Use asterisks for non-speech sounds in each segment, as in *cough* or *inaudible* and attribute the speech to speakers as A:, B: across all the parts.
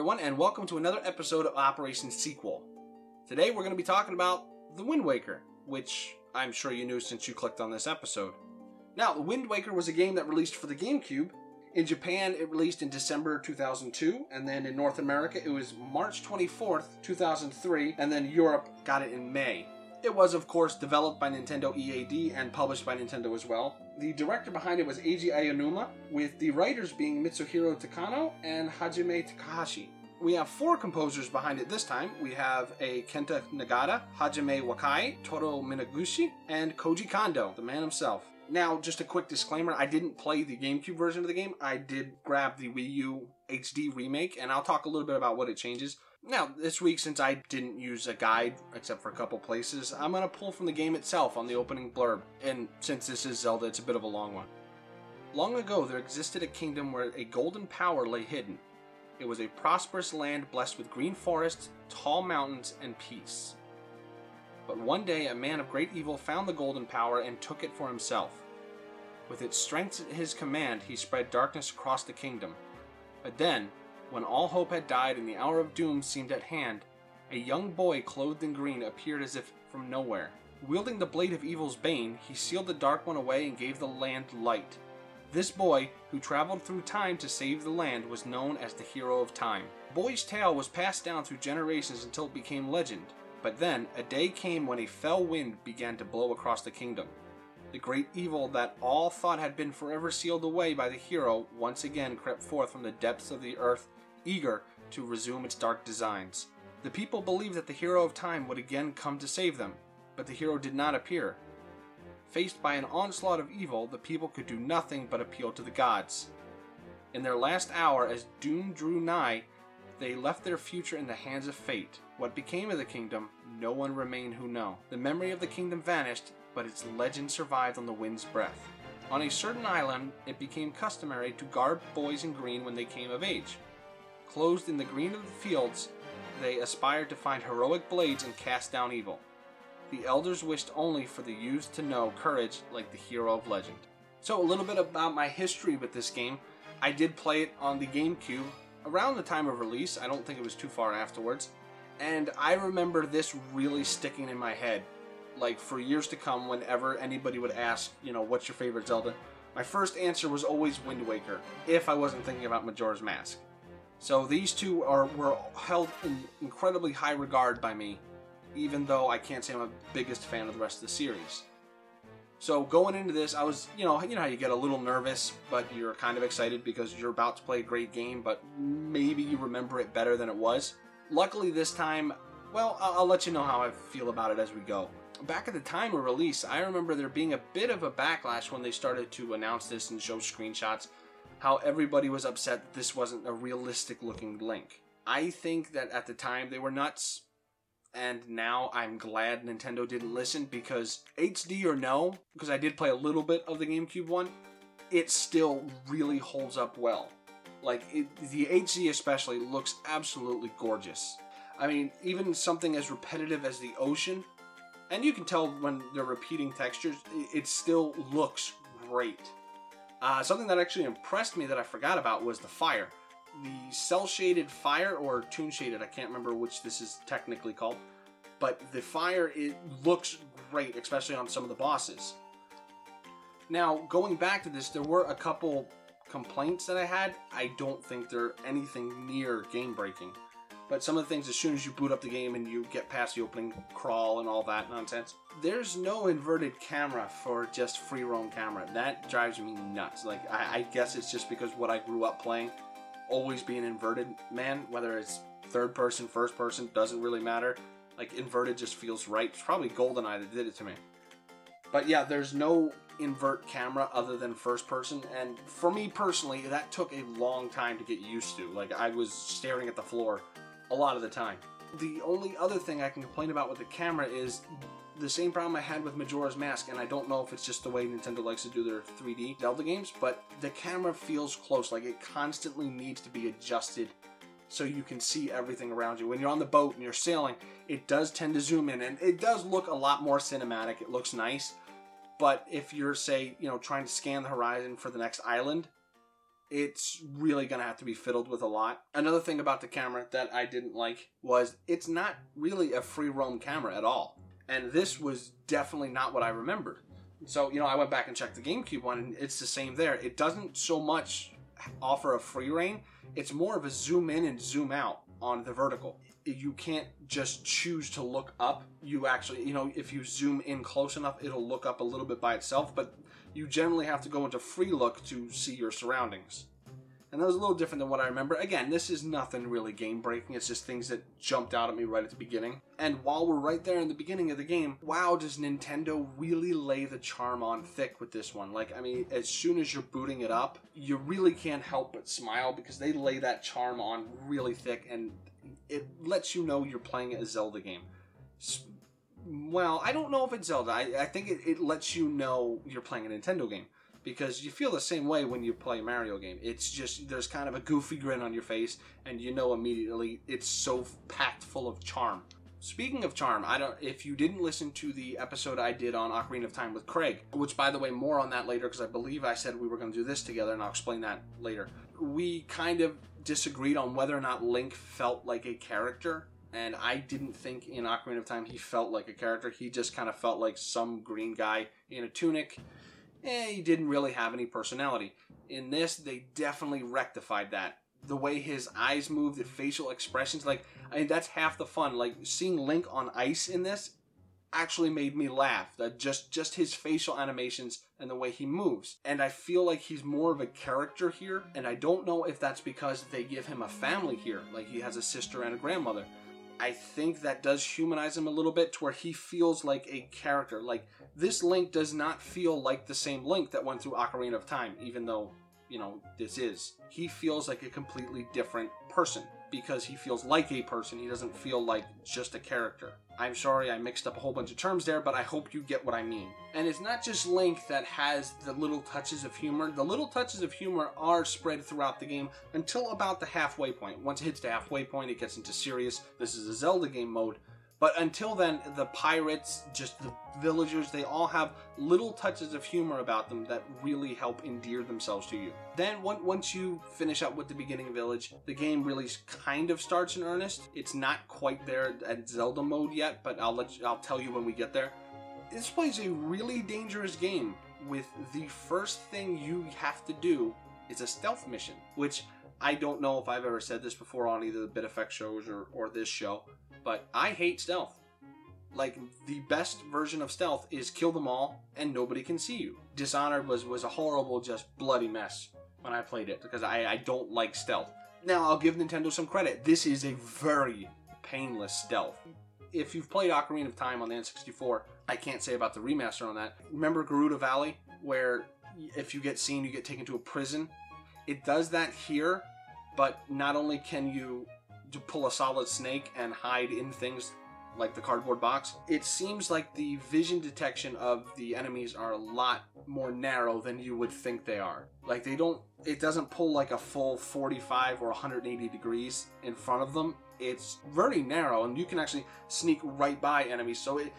A: everyone, and welcome to another episode of Operation Sequel. Today we're going to be talking about The Wind Waker, which I'm sure you knew since you clicked on this episode. Now, The Wind Waker was a game that released for the GameCube. In Japan, it released in December 2002, and then in North America, it was March 24th, 2003, and then Europe got it in May. It was, of course, developed by Nintendo EAD and published by Nintendo as well. The director behind it was Eiji Aonuma, with the writers being Mitsuhiro Takano and Hajime Takahashi. We have four composers behind it this time. We have a Kenta Nagata, Hajime Wakai, Toru Minaguchi, and Koji Kondo, the man himself. Now, just a quick disclaimer I didn't play the GameCube version of the game. I did grab the Wii U HD remake, and I'll talk a little bit about what it changes. Now, this week, since I didn't use a guide except for a couple places, I'm going to pull from the game itself on the opening blurb. And since this is Zelda, it's a bit of a long one. Long ago, there existed a kingdom where a golden power lay hidden. It was a prosperous land blessed with green forests, tall mountains, and peace. But one day, a man of great evil found the golden power and took it for himself. With its strength at his command, he spread darkness across the kingdom. But then, when all hope had died and the hour of doom seemed at hand, a young boy clothed in green appeared as if from nowhere. Wielding the blade of evil's bane, he sealed the dark one away and gave the land light. This boy, who traveled through time to save the land, was known as the Hero of Time. Boy's tale was passed down through generations until it became legend. But then, a day came when a fell wind began to blow across the kingdom. The great evil that all thought had been forever sealed away by the hero once again crept forth from the depths of the earth eager to resume its dark designs. The people believed that the hero of time would again come to save them, but the hero did not appear. Faced by an onslaught of evil, the people could do nothing but appeal to the gods. In their last hour, as doom drew nigh, they left their future in the hands of fate. What became of the kingdom, no one remained who know. The memory of the kingdom vanished, but its legend survived on the wind's breath. On a certain island, it became customary to garb boys in green when they came of age. Clothed in the green of the fields, they aspired to find heroic blades and cast down evil. The elders wished only for the youths to know courage like the hero of legend. So, a little bit about my history with this game. I did play it on the GameCube around the time of release, I don't think it was too far afterwards, and I remember this really sticking in my head. Like for years to come, whenever anybody would ask, you know, what's your favorite Zelda? My first answer was always Wind Waker, if I wasn't thinking about Majora's Mask. So these two are were held in incredibly high regard by me, even though I can't say I'm a biggest fan of the rest of the series. So going into this, I was, you know, you know how you get a little nervous, but you're kind of excited because you're about to play a great game, but maybe you remember it better than it was. Luckily this time, well, I'll, I'll let you know how I feel about it as we go. Back at the time of release, I remember there being a bit of a backlash when they started to announce this and show screenshots how everybody was upset that this wasn't a realistic looking Link. I think that at the time they were nuts, and now I'm glad Nintendo didn't listen because HD or no, because I did play a little bit of the GameCube one, it still really holds up well. Like, it, the HD especially looks absolutely gorgeous. I mean, even something as repetitive as the ocean, and you can tell when they're repeating textures, it still looks great. Uh, something that actually impressed me that I forgot about was the fire. The cell shaded fire, or toon shaded, I can't remember which this is technically called, but the fire it looks great, especially on some of the bosses. Now, going back to this, there were a couple complaints that I had. I don't think they're anything near game breaking. But some of the things, as soon as you boot up the game and you get past the opening crawl and all that nonsense, there's no inverted camera for just free roam camera. That drives me nuts. Like, I, I guess it's just because what I grew up playing, always being inverted, man, whether it's third person, first person, doesn't really matter. Like, inverted just feels right. It's probably GoldenEye that did it to me. But yeah, there's no invert camera other than first person and for me personally that took a long time to get used to like i was staring at the floor a lot of the time. The only other thing I can complain about with the camera is the same problem I had with Majora's Mask, and I don't know if it's just the way Nintendo likes to do their 3D Zelda games, but the camera feels close, like it constantly needs to be adjusted so you can see everything around you. When you're on the boat and you're sailing, it does tend to zoom in, and it does look a lot more cinematic. It looks nice, but if you're, say, you know, trying to scan the horizon for the next island, it's really going to have to be fiddled with a lot. Another thing about the camera that I didn't like was it's not really a free roam camera at all. And this was definitely not what I remembered. So, you know, I went back and checked the GameCube one and it's the same there. It doesn't so much offer a free reign, it's more of a zoom in and zoom out on the vertical. You can't just choose to look up. You actually, you know, if you zoom in close enough, it'll look up a little bit by itself, but you generally have to go into free look to see your surroundings. And that was a little different than what I remember. Again, this is nothing really game breaking. It's just things that jumped out at me right at the beginning. And while we're right there in the beginning of the game, wow, does Nintendo really lay the charm on thick with this one? Like, I mean, as soon as you're booting it up, you really can't help but smile because they lay that charm on really thick and it lets you know you're playing a Zelda game. Well, I don't know if it's Zelda. I, I think it, it lets you know you're playing a Nintendo game because you feel the same way when you play a Mario game. It's just there's kind of a goofy grin on your face, and you know immediately it's so packed full of charm. Speaking of charm, I don't if you didn't listen to the episode I did on Ocarina of Time with Craig, which by the way, more on that later because I believe I said we were going to do this together, and I'll explain that later. We kind of disagreed on whether or not Link felt like a character. And I didn't think in Ocarina of Time he felt like a character. He just kind of felt like some green guy in a tunic eh, he didn't really have any personality. In this, they definitely rectified that. The way his eyes move, the facial expressions, like, I mean, that's half the fun. Like, seeing Link on ice in this actually made me laugh. That just just his facial animations and the way he moves. And I feel like he's more of a character here, and I don't know if that's because they give him a family here, like he has a sister and a grandmother. I think that does humanize him a little bit to where he feels like a character. Like this Link does not feel like the same Link that went through Ocarina of Time, even though, you know, this is. He feels like a completely different person because he feels like a person. He doesn't feel like just a character. I'm sorry I mixed up a whole bunch of terms there, but I hope you get what I mean. And it's not just Link that has the little touches of humor. The little touches of humor are spread throughout the game until about the halfway point. Once it hits the halfway point, it gets into serious. This is a Zelda game mode. But until then, the pirates, just the villagers, they all have little touches of humor about them that really help endear themselves to you. Then, once you finish up with the beginning village, the game really kind of starts in earnest. It's not quite there at Zelda mode yet, but I'll let you, I'll tell you when we get there. This plays a really dangerous game with the first thing you have to do is a stealth mission, which I don't know if I've ever said this before on either the Bit Effect shows or, or this show, but I hate stealth. Like the best version of stealth is kill them all and nobody can see you. Dishonored was was a horrible, just bloody mess when I played it because I, I don't like stealth. Now I'll give Nintendo some credit. This is a very painless stealth. If you've played Ocarina of Time on the N64, I can't say about the remaster on that. Remember Gerudo Valley, where if you get seen, you get taken to a prison. It does that here, but not only can you to pull a solid snake and hide in things like the cardboard box. It seems like the vision detection of the enemies are a lot more narrow than you would think they are. Like they don't it doesn't pull like a full 45 or 180 degrees in front of them. It's very narrow and you can actually sneak right by enemies. So it,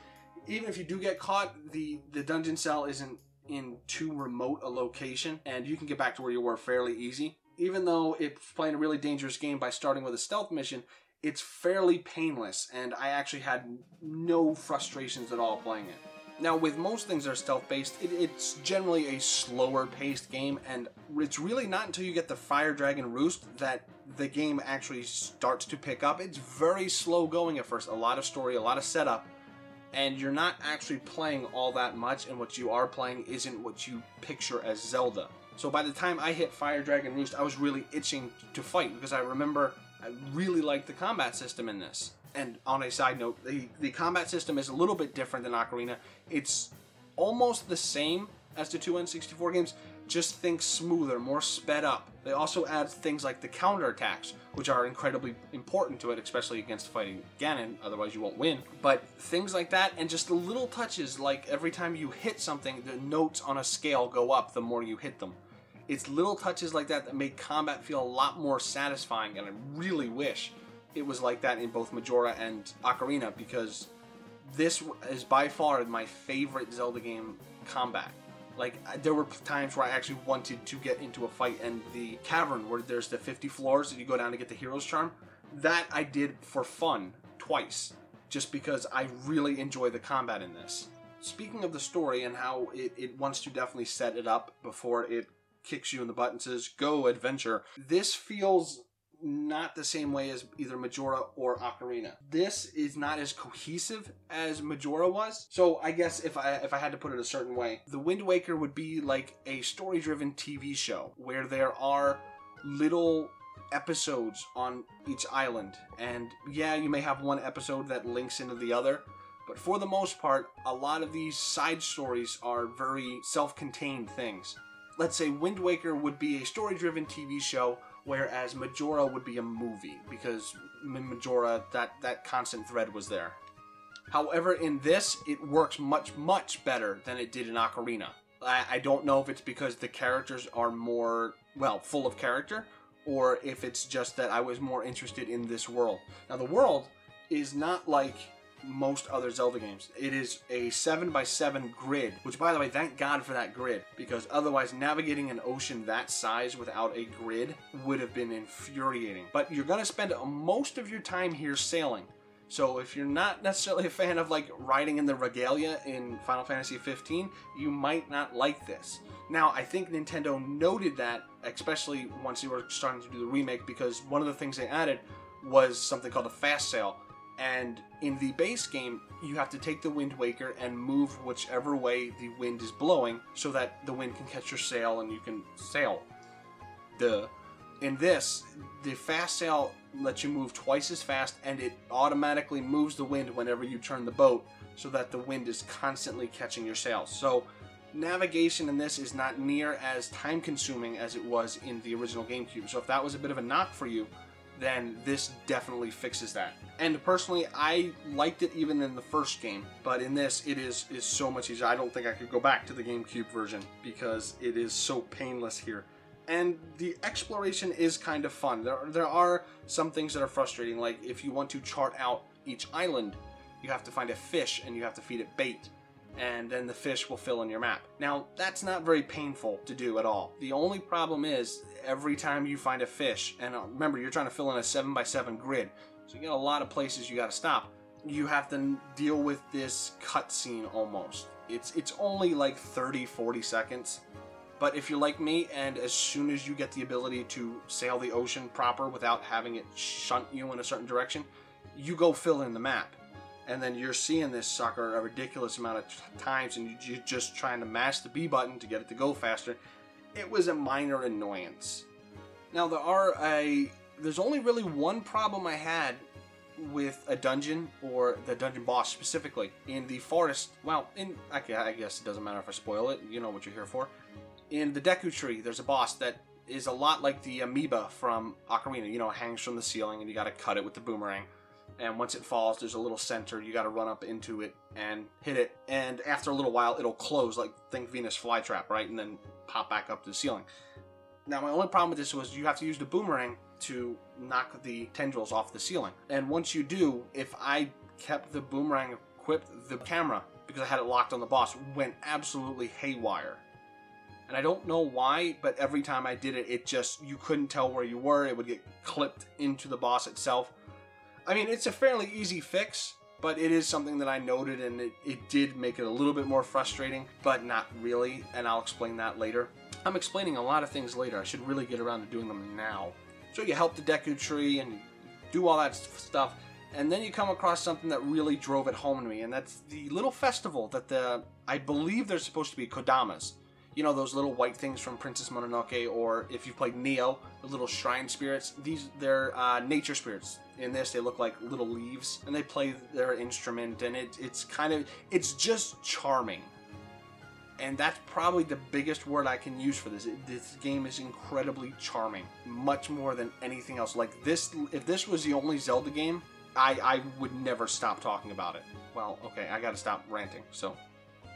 A: even if you do get caught, the the dungeon cell isn't in too remote a location and you can get back to where you were fairly easy even though it's playing a really dangerous game by starting with a stealth mission, it's fairly painless, and I actually had no frustrations at all playing it. Now, with most things that are stealth based, it, it's generally a slower paced game, and it's really not until you get the Fire Dragon Roost that the game actually starts to pick up. It's very slow going at first, a lot of story, a lot of setup, and you're not actually playing all that much, and what you are playing isn't what you picture as Zelda. So by the time I hit Fire Dragon Roost, I was really itching to fight because I remember I really liked the combat system in this. And on a side note, the, the combat system is a little bit different than Ocarina. It's almost the same as the two N64 games, just think smoother, more sped up. They also add things like the counterattacks, which are incredibly important to it, especially against fighting Ganon, otherwise you won't win. But things like that, and just the little touches, like every time you hit something, the notes on a scale go up the more you hit them. It's little touches like that that make combat feel a lot more satisfying, and I really wish it was like that in both Majora and Ocarina because this is by far my favorite Zelda game combat. Like there were times where I actually wanted to get into a fight, and the cavern where there's the 50 floors that you go down to get the hero's charm, that I did for fun twice, just because I really enjoy the combat in this. Speaking of the story and how it, it wants to definitely set it up before it kicks you in the butt and says, go adventure, this feels not the same way as either Majora or Ocarina. This is not as cohesive as Majora was. So I guess if I if I had to put it a certain way, The Wind Waker would be like a story-driven TV show where there are little episodes on each island. And yeah, you may have one episode that links into the other, but for the most part, a lot of these side stories are very self-contained things. Let's say Wind Waker would be a story-driven TV show whereas Majora would be a movie because Majora that that constant thread was there. However, in this, it works much much better than it did in Ocarina. I, I don't know if it's because the characters are more well full of character, or if it's just that I was more interested in this world. Now the world is not like most other Zelda games. It is a 7x7 grid, which, by the way, thank God for that grid, because otherwise, navigating an ocean that size without a grid would have been infuriating. But you're going to spend most of your time here sailing. So if you're not necessarily *laughs* a fan of like riding in the regalia in Final Fantasy 15, you might not like this. Now, I think Nintendo noted that, especially once they were starting to do the remake, because one of the things they added was something called a fast sail, and in the base game, you have to take the Wind Waker and move whichever way the wind is blowing so that the wind can catch your sail and you can sail. In this, the fast sail lets you move twice as fast and it automatically moves the wind whenever you turn the boat so that the wind is constantly catching your sails. So, navigation in this is not near as time consuming as it was in the original GameCube. So, if that was a bit of a knock for you, then this definitely fixes that. And personally, I liked it even in the first game, but in this, it is is so much easier. I don't think I could go back to the GameCube version because it is so painless here. And the exploration is kind of fun. There, there are some things that are frustrating, like if you want to chart out each island, you have to find a fish and you have to feed it bait and then the fish will fill in your map. Now, that's not very painful to do at all. The only problem is every time you find a fish, and uh, remember, you're trying to fill in a 7x7 grid, so you got a lot of places you got to stop. You have to deal with this cutscene almost. It's it's only like 30 40 seconds. But if you're like me, and as soon as you get the ability to sail the ocean proper without having it shunt you in a certain direction, you go fill in the map and then you're seeing this sucker a ridiculous amount of t- times and you're just trying to mash the B button to get it to go faster. It was a minor annoyance. Now there are a there's only really one problem I had with a dungeon or the dungeon boss specifically in the forest. Well, in I I guess it doesn't matter if I spoil it. You know what you're here for. In the Deku Tree, there's a boss that is a lot like the amoeba from Ocarina. You know, hangs from the ceiling and you got to cut it with the boomerang and once it falls there's a little center. You got to run up into it and hit it. And after a little while it'll close like think venus flytrap right? And then pop back up to the ceiling. Now my only problem with this was you have to use the boomerang to knock the tendrils off the ceiling. And once you do if i kept the boomerang equipped the camera because i had it locked on the boss went absolutely haywire. And I don't know why, but every time I did it, it just, you couldn't tell where you were. It would get clipped into the boss itself. I mean, it's a fairly easy fix, but it is something that I noted and it, it did make it a little bit more frustrating, but not really, and I'll explain that later. I'm explaining a lot of things later. I should really get around to doing them now. So you help the Deku Tree and do all that stuff, and then you come across something that really drove it home to me, and that's the little festival that the I believe they're supposed to be Kodamas. You know those little white things from Princess Mononoke, or if you've played Nioh, the little shrine spirits. These they're uh, nature spirits. In this, they look like little leaves, and they play their instrument, and it, it's kind of it's just charming. And that's probably the biggest word I can use for this. It, this game is incredibly charming, much more than anything else. Like this, if this was the only Zelda game, I I would never stop talking about it. Well, okay, I got to stop ranting. So,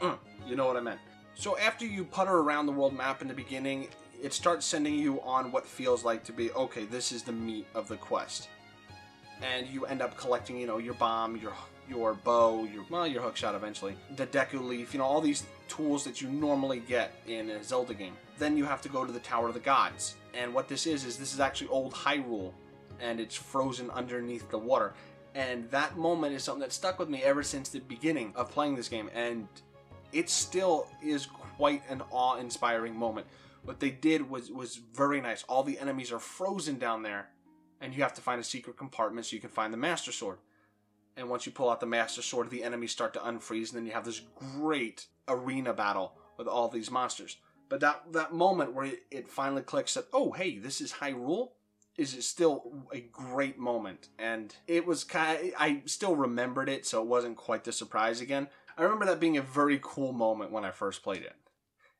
A: mm, you know what I meant. So after you putter around the world map in the beginning, it starts sending you on what feels like to be okay. This is the meat of the quest, and you end up collecting, you know, your bomb, your your bow, your well, your hook shot eventually, the Deku Leaf, you know, all these tools that you normally get in a Zelda game. Then you have to go to the Tower of the Gods. And what this is is this is actually old Hyrule and it's frozen underneath the water. And that moment is something that stuck with me ever since the beginning of playing this game and it still is quite an awe-inspiring moment. What they did was was very nice. All the enemies are frozen down there and you have to find a secret compartment so you can find the Master Sword. And once you pull out the Master Sword, the enemies start to unfreeze, and then you have this great arena battle with all these monsters. But that that moment where it, it finally clicks that, oh hey, this is Hyrule, is still a great moment. And it was kind of, I still remembered it, so it wasn't quite the surprise again. I remember that being a very cool moment when I first played it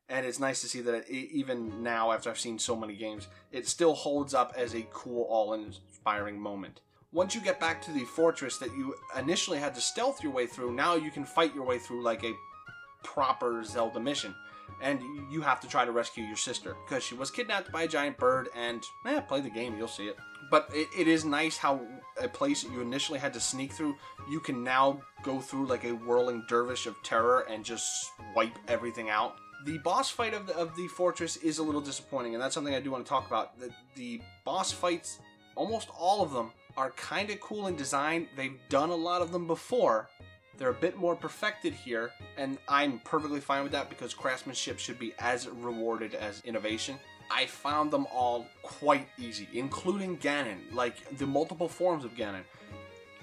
A: and it's nice to see that it, even now after i've seen so many games it still holds up as a cool all-inspiring moment. Once you get back to the fortress that you initially had to stealth your way through now you can fight your way through like a proper zelda mission. And you have to try to rescue your sister because she was kidnapped by a giant bird and eh, play the game you'll see it. But it, it is nice how a place that you initially had to sneak through you can now go through like a whirling dervish of terror and just wipe everything out the boss fight of the, of the fortress is a little disappointing, and that's something I do want to talk about. The, the boss fights, almost all of them, are kind of cool in design. They've done a lot of them before. They're a bit more perfected here, and I'm perfectly fine with that because craftsmanship should be as rewarded as innovation. I found them all quite easy, including Ganon, like the multiple forms of Ganon.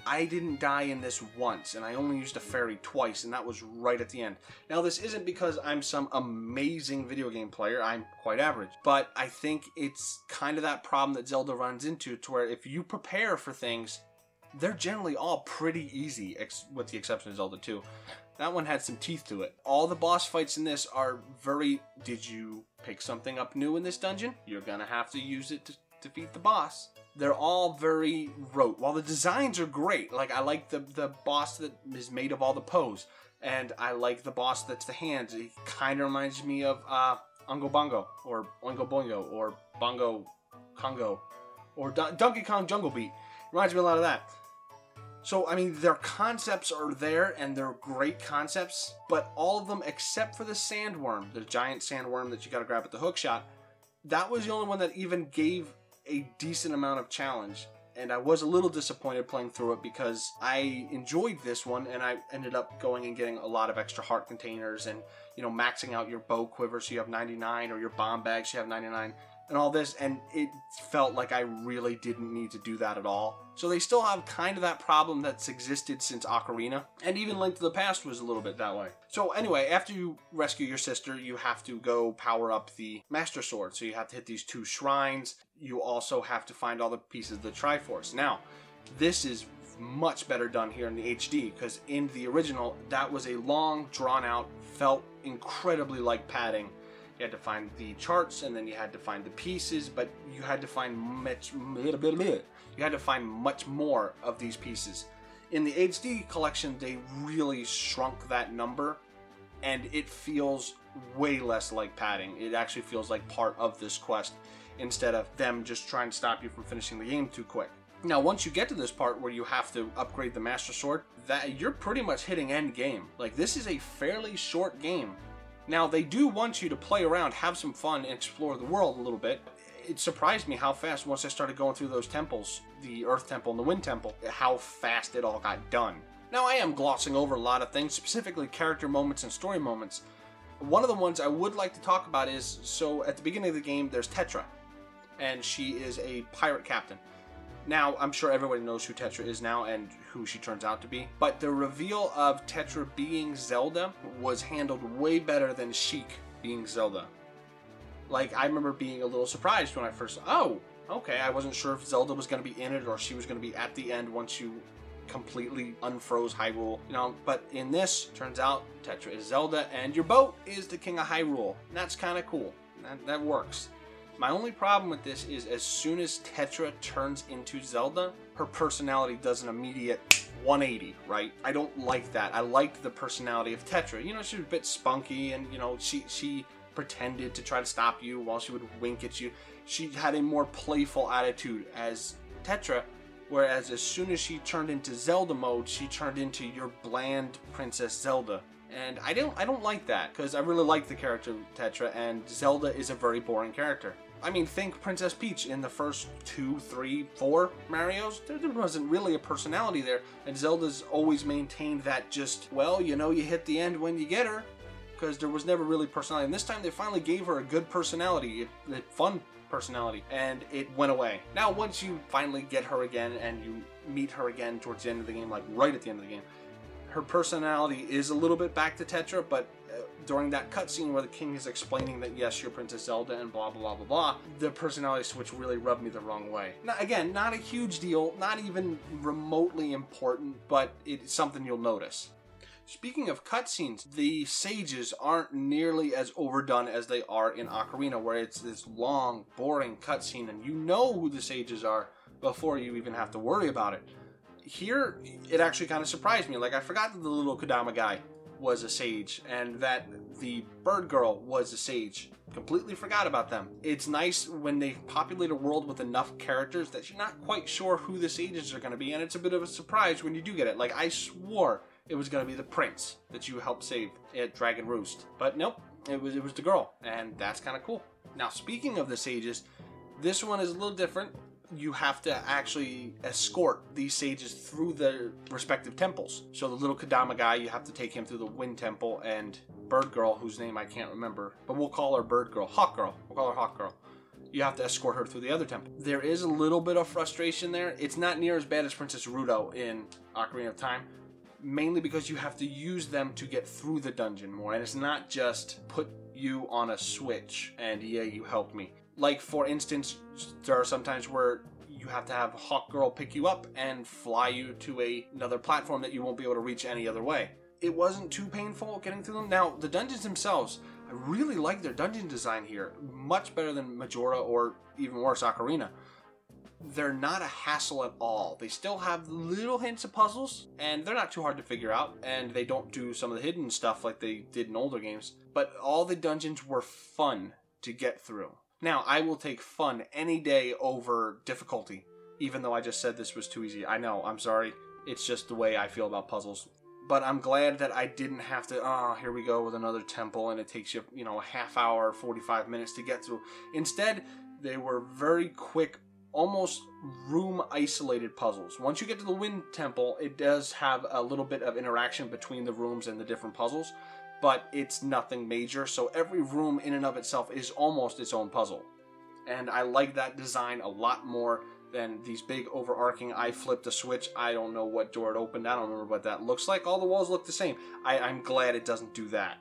A: I didn't die in this once, and I only used a fairy twice, and that was right at the end. Now, this isn't because I'm some amazing video game player, I'm quite average, but I think it's kind of that problem that Zelda runs into, to where if you prepare for things, they're generally all pretty easy, ex- with the exception of Zelda 2. That one had some teeth to it. All the boss fights in this are very. Did you pick something up new in this dungeon? You're gonna have to use it to defeat the boss they're all very rote. While the designs are great, like I like the the boss that is made of all the pose, and I like the boss that's the hands. It kind of reminds me of uh, Ungo Bongo or Oingo Boingo or Bongo Congo or Donkey Kong Jungle Beat. Reminds me a lot of that. So, I mean, their concepts are there and they're great concepts, but all of them except for the sandworm, the giant sandworm that you gotta grab at the hook shot, that was the only one that even gave a decent amount of challenge and I was a little disappointed playing through it because I enjoyed this one and I ended up going and getting a lot of extra heart containers and you know maxing out your bow quiver so you have 99 or your bomb bags you have 99 and all this, and it felt like I really didn't need to do that at all. So they still have kind of that problem that's existed since Ocarina, and even Link to the Past was a little bit that way. So anyway, after you rescue your sister, you have to go power up the Master Sword. So you have to hit these two shrines. You also have to find all the pieces of the Triforce. Now, this is much better done here in the HD because in the original, that was a long, drawn out, felt incredibly like padding you had to find the charts and then you had to find the pieces, but you had to find much you had to find much more of these pieces. In the HD collection, they really shrunk that number and it feels way less like padding. It actually feels like part of this quest instead of them just trying to stop you from finishing the game too quick. Now, once you get to this part where you have to upgrade the Master Sword, that you're pretty much hitting end game. Like this is a fairly short game now, they do want you to play around, have some fun, and explore the world a little bit. It surprised me how fast, once I started going through those temples, the Earth Temple and the Wind Temple, how fast it all got done. Now, I am glossing over a lot of things, specifically character moments and story moments. One of the ones I would like to talk about is so at the beginning of the game, there's Tetra, and she is a pirate captain. Now, I'm sure everybody knows who Tetra is now and who she turns out to be, but the reveal of Tetra being Zelda was handled way better than Sheik being Zelda. Like, I remember being a little surprised when I first, oh, okay, I wasn't sure if Zelda was going to be in it or she was going to be at the end once you completely unfroze Hyrule, you know, but in this, turns out Tetra is Zelda and your boat is the King of Hyrule. And that's kind of cool. That, that works. My only problem with this is as soon as Tetra turns into Zelda, her personality does an immediate 180, right? I don't like that. I liked the personality of Tetra. You know, she was a bit spunky and, you know, she she pretended to try to stop you while she would wink at you. She had a more playful attitude as Tetra Whereas as soon as she turned into Zelda mode, she turned into your bland Princess Zelda. And I don't I don't like that because I really like the character Tetra and Zelda is a very boring character. I mean, think Princess Peach in the first two, three, four Mario's. There, there wasn't really a personality there, and Zelda's always maintained that just, well, you know, you hit the end when you get her, because there was never really personality. And this time they finally gave her a good personality, a, a fun personality, and it went away. Now, once you finally get her again and you meet her again towards the end of the game, like right at the end of the game, her personality is a little bit back to Tetra, but during that cutscene where the king is explaining that yes, you're Princess Zelda and blah blah blah blah blah, the personality switch really rubbed me the wrong way. Now, again, not a huge deal, not even remotely important, but it's something you'll notice. Speaking of cutscenes, the sages aren't nearly as overdone as they are in Ocarina, where it's this long, boring cutscene and you know who the sages are before you even have to worry about it. Here, it actually kind of surprised me. Like, I forgot the little Kodama guy was a sage and that the bird girl was a sage. Completely forgot about them. It's nice when they populate a world with enough characters that you're not quite sure who the sages are going to be, and it's a bit of a surprise when you do get it. Like, I swore it was going to be the prince that you helped save at Dragon Roost. But nope, it was, it was the girl, and that's kind of cool. Now, speaking of the sages, this one is a little different you have to actually escort these sages through their respective temples. So the little Kodama guy, you have to take him through the Wind Temple, and Bird Girl, whose name I can't remember, but we'll call her Bird Girl, Hawk Girl. We'll call her Hawk Girl. You have to escort her through the other temple. There is a little bit of frustration there. It's not near as bad as Princess Ruto in Ocarina of Time, mainly because you have to use them to get through the dungeon more, and it's not just put you on a switch and yeah, you helped me like for instance, there are sometimes where you have to have Hawk Girl pick you up and fly you to a, another platform that you won't be able to reach any other way. It wasn't too painful getting through them. Now, the dungeons themselves, I really like their dungeon design here. Much better than Majora or even worse, Ocarina. They're not a hassle at all. They still have little hints of puzzles, and they're not too hard to figure out, and they don't do some of the hidden stuff like they did in older games. But all the dungeons were fun to get through now, I will take fun any day over difficulty, even though I just said this was too easy. I know, I'm sorry. It's just the way I feel about puzzles. But I'm glad that I didn't have to, oh, here we go with another temple, and it takes you, you know, a half hour, 45 minutes to get through. Instead, they were very quick, almost room isolated puzzles. Once you get to the Wind Temple, it does have a little bit of interaction between the rooms and the different puzzles but it's nothing major. So every room in and of itself is almost its own puzzle. And I like that design a lot more than these big overarching I flipped a switch, I don't know what door it opened, I don't remember what that looks like. All the walls look the same. I, I'm glad it doesn't do that.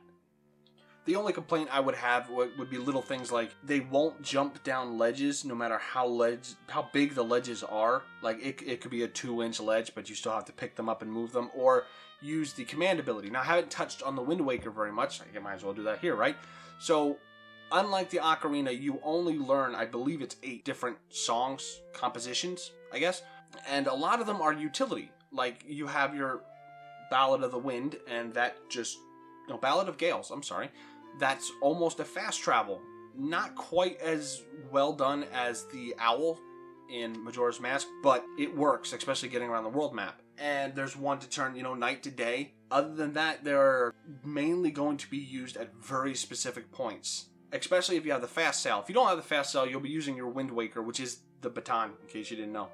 A: The only complaint I would have would, would be little things like they won't jump down ledges no matter how ledge how big the ledges are. Like it, it could be a two inch ledge, but you still have to pick them up and move them, or use the command ability. Now I haven't touched on the Wind Waker very much. I might as well do that here, right? So unlike the Ocarina, you only learn, I believe it's eight different songs, compositions, I guess, and a lot of them are utility. Like you have your Ballad of the Wind, and that just no Ballad of Gales. I'm sorry, that's almost a fast travel. Not quite as well done as the Owl in Majora's Mask, but it works, especially getting around the world map. And there's one to turn, you know, night to day. Other than that, they're mainly going to be used at very specific points, especially if you have the fast sail. If you don't have the fast sail, you'll be using your Wind Waker, which is the baton, in case you didn't know.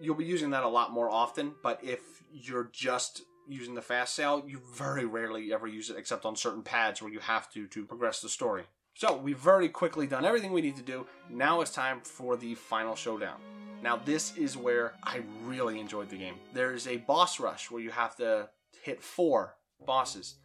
A: You'll be using that a lot more often, but if you're just using the fast sail, you very rarely ever use it except on certain pads where you have to to progress the story. So we've very quickly done everything we need to do. Now it's time for the final showdown. Now this is where I really enjoyed the game. There's a boss rush where you have to hit four bosses.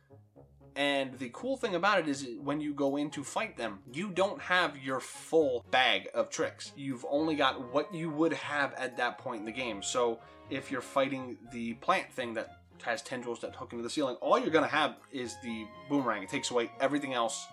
A: And the cool thing about it is when you go in to fight them, you don't have your full bag of tricks. You've only got what you would have at that point in the game. So if you're fighting the plant thing that has tendrils that hook into the ceiling. All you're gonna have is the boomerang. It takes away everything else,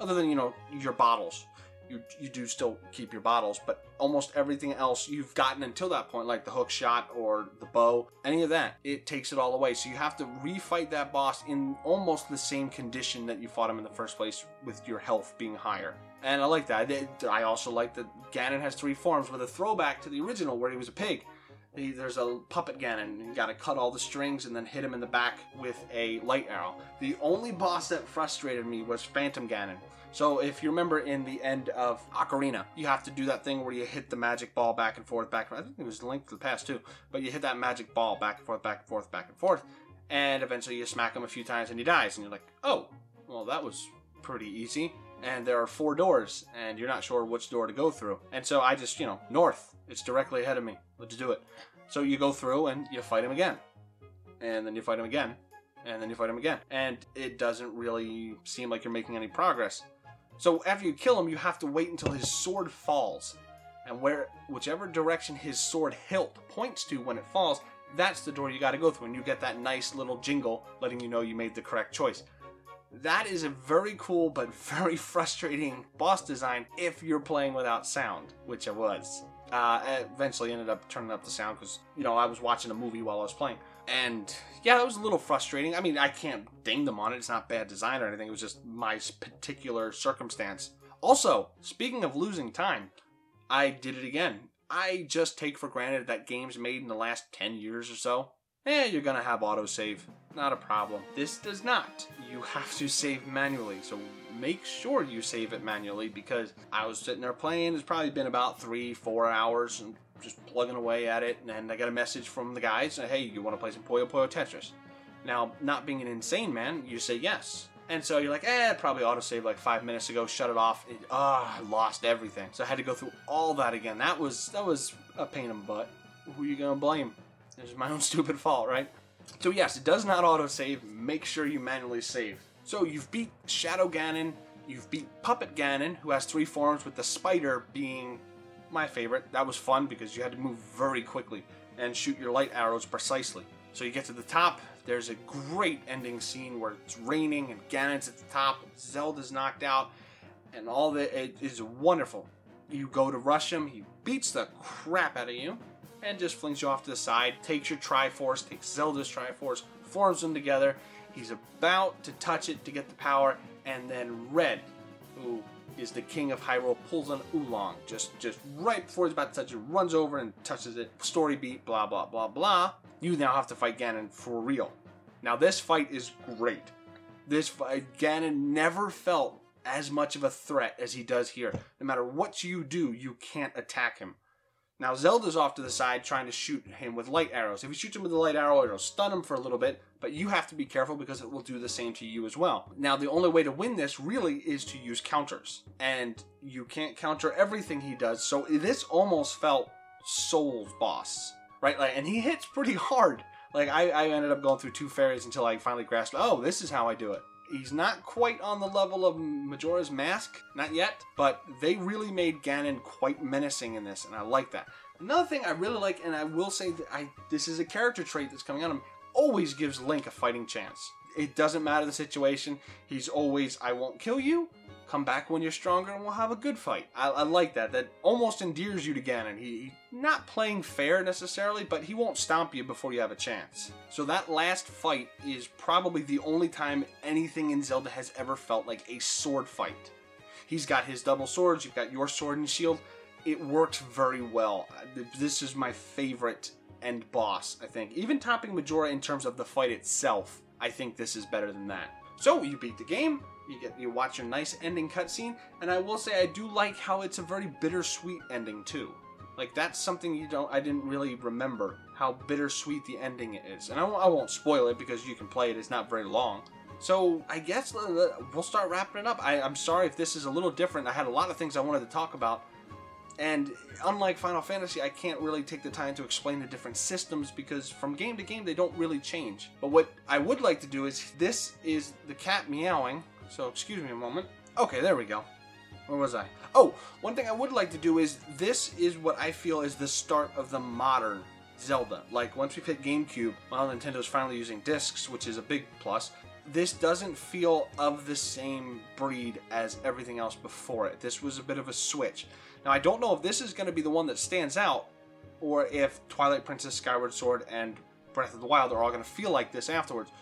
A: other than you know your bottles. You you do still keep your bottles, but almost everything else you've gotten until that point, like the hook shot or the bow, any of that, it takes it all away. So you have to refight that boss in almost the same condition that you fought him in the first place, with your health being higher. And I like that. I also like that Ganon has three forms with a throwback to the original where he was a pig He- There's a puppet Ganon, and you gotta cut all the strings and then hit him in the back with a light arrow. The only boss that frustrated me was Phantom Ganon. So if you remember in the end of Ocarina, you have to do that thing where you hit the magic ball back and forth, back and forth. I think it was linked to the Past too, but you hit that magic ball back and forth, back and forth, back and forth, and eventually you smack him a few times and he dies, and you're like, oh, well that was pretty easy. And there are four doors, and you're not sure which door to go through. And so I just, you know, north. It's directly ahead of me. Let's do it. So you go through and you fight him again, and then you fight him again, and then you fight him again, and it doesn't really seem like you're making any progress. So after you kill him, you have to wait until his sword falls, and where whichever direction his sword hilt points to when it falls, that's the door you got to go through, and you get that nice little jingle letting you know you made the correct choice. That is a very cool but *laughs* very frustrating boss design if you're playing without sound, which I was. Uh, eventually ended up turning up the sound because you know I was watching a movie while I was playing, and yeah, it was a little frustrating. I mean, I can't ding them on it; it's not bad design or anything. It was just my particular circumstance. Also, speaking of losing time, I did it again. I just take for granted that games made in the last 10 years or so, eh, you're gonna have autosave. Not a problem. This does not. You have to save manually, so make sure you save it manually because I was sitting there playing. It's probably been about three, four hours and just plugging away at it, and I got a message from the guys hey, you wanna play some Puyo Puyo Tetris? Now, not being an insane man, you say yes. And so you're like, eh, probably autosave like five minutes ago, shut it off. It- Ah, I lost everything. So I had to go through all that again. That was that was a pain in the butt. Who are you gonna blame? It was my own *laughs* stupid fault, right? So yes, it does not autosave. Make sure you manually save. So you've beat Shadow Ganon, you've beat Puppet Ganon, who has three forms, with the spider being my favorite. That was fun because you had to move very quickly and shoot your light arrows precisely. So you get to the top, there's a great ending scene where it's raining and Ganon's at the top, Zelda's knocked out, and all that it is wonderful. You go to rush him, he beats the crap out of you, and just flings you off to the side, takes your Triforce, takes Zelda's Triforce, forms them together. He's about to touch it to get the power, and then Red, who is the king of Hyrule, pulls an oolong just just right before he's about to touch it, runs over and touches it. Story beat, blah blah blah blah. You now have to fight Ganon for real. Now this fight is great. This fight, Ganon never felt as much of a threat as he does here. No matter what you do, you can't attack him. Now Zelda's off to the side trying to shoot him with light arrows. If you shoot him with a light arrow, it'll stun him for a little bit, but you have to be careful because it will do the same to you as well. Now the only way to win this really is to use counters, and you can't counter everything he does. So this almost felt Soul's boss, right? Like, and he hits pretty hard. Like I, I ended up going through two fairies until I finally grasped. Oh, this is how I do it. He's not quite on the level of Majora's Mask, not yet, but they really made Ganon quite menacing in this, and I like that. Another thing I really like, and I will say that I this is a character trait that's coming out of him, always gives Link a fighting chance. It doesn't matter the situation. He's always, I won't kill you. Come back when you're stronger, and we'll have a good fight. I, I like that. That almost endears you to Ganon. He, he not playing fair necessarily, but he won't stomp you before you have a chance. So that last fight is probably the only time anything in Zelda has ever felt like a sword fight. He's got his double swords. You've got your sword and shield. It works very well. This is my favorite end boss. I think even topping Majora in terms of the fight itself. I think this is better than that. So you beat the game. You get you watch a nice ending cutscene, and I will say I do like how it's a very bittersweet ending too. Like that's something you don't I didn't really remember how bittersweet the ending is, and I won't, spoil it because you can play it. It's not very long. So I guess uh, we'll start wrapping it up. I, I'm sorry if this is a little different. I had a lot of things I wanted to talk about, and unlike Final Fantasy, I can't really take the time to explain the different systems because from game to game they don't really change. But what I would like to do is this is the cat meowing. So excuse me a moment. Okay, there we go. Where was I? Oh, one thing I would like to do is this is what I feel is the start of the modern Zelda. Like once we've hit GameCube, while well, Nintendo's finally using discs, which is a big plus. This doesn't feel of the same breed as everything else before it. This was a bit of a switch. Now I don't know if this is going to be the one that stands out, or if Twilight Princess, Skyward Sword, and Breath of the Wild are all going to feel like this afterwards.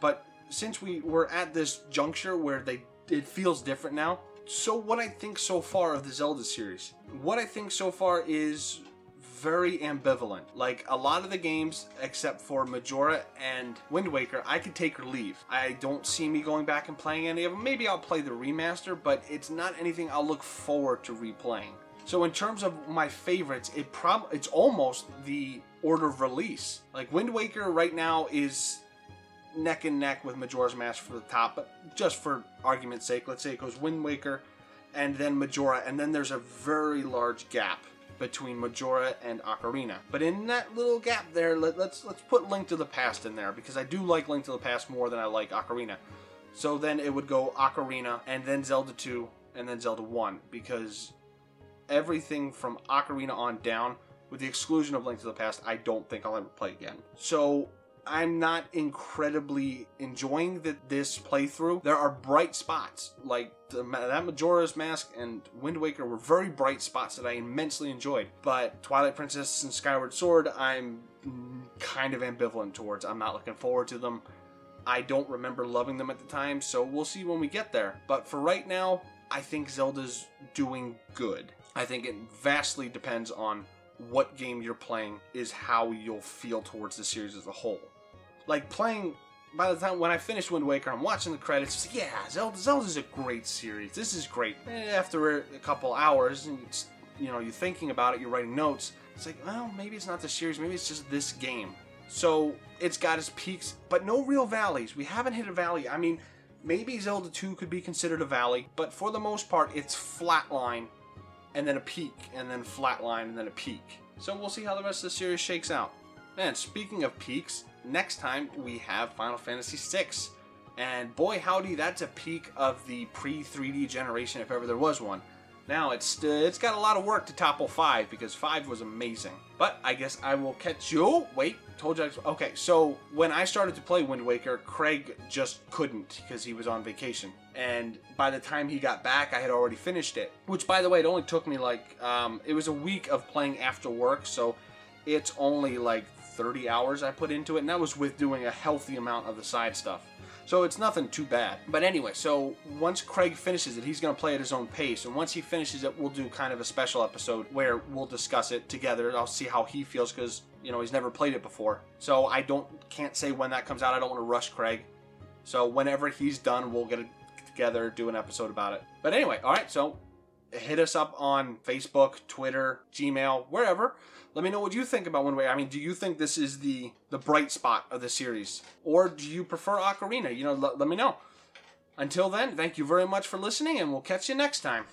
A: But since we were at this juncture where they it feels different now. So what I think so far of the Zelda series, what I think so far is very ambivalent. Like a lot of the games, except for Majora and Wind Waker, I could take or leave. I don't see me going back and playing any of them. Maybe I'll play the remaster, but it's not anything I'll look forward to replaying. So in terms of my favorites, it prob it's almost the order of release. Like Wind Waker right now is neck and neck with Majora's Mask for the top, but just for argument's sake, let's say it goes Wind Waker and then Majora, and then there's a very large gap between Majora and Ocarina. But in that little gap there, let, let's let's put Link to the Past in there because I do like Link to the Past more than I like Ocarina. So then it would go Ocarina and then Zelda 2 and then Zelda 1 because everything from Ocarina on down with the exclusion of Link to the Past, I don't think I'll ever play again. So I'm not incredibly enjoying the, this playthrough. There are bright spots, like the, that Majora's Mask and Wind Waker were very bright spots that I immensely enjoyed. But Twilight Princess and Skyward Sword, I'm kind of ambivalent towards. I'm not looking forward to them. I don't remember loving them at the time, so we'll see when we get there. But for right now, I think Zelda's doing good. I think it vastly depends on what game you're playing is how you'll feel towards the series as a whole like playing by the time when I finish Wind Waker, I'm watching the credits. It's like, yeah, Zelda, Zelda's a great series. This is great. And after a couple hours, and you know, you're thinking about it, you're writing notes. It's like, well, maybe it's not the series. Maybe it's just this game. So it's got its peaks, but no real valleys. We haven't hit a valley. I mean, maybe Zelda 2 could be considered a valley, but for the most part, it's flatline, and then a peak, and then flatline, and then a peak. So we'll see how the rest of the series shakes out. And speaking of peaks, next time we have Final Fantasy VI. And boy, howdy, that's a peak of the pre 3D generation if ever there was one. Now it's uh, it's got a lot of work to topple five because five was amazing. But I guess I will catch you. Wait, told you. I, okay, so when I started to play Wind Waker, Craig just couldn't because he was on vacation. And by the time he got back, I had already finished it. Which, by the way, it only took me like um, it was a week of playing after work, so it's only like 30 hours I put into it, and that was with doing a healthy amount of the side stuff. So it's nothing too bad. But anyway, so once Craig finishes it, he's going to play at his own pace. And once he finishes it, we'll do kind of a special episode where we'll discuss it together. I'll see how he feels because, you know, he's never played it before. So I don't can't say when that comes out. I don't want to rush Craig. So whenever he's done, we'll get together, do an episode about it. But anyway, all right, so hit us up on Facebook, Twitter, Gmail, wherever. Let me know what you think about Wind Waker. I mean, do you think this is the the bright spot of the series, or do you prefer Ocarina? You know, let me know. Until then, thank you very much for listening, and we'll catch you next time.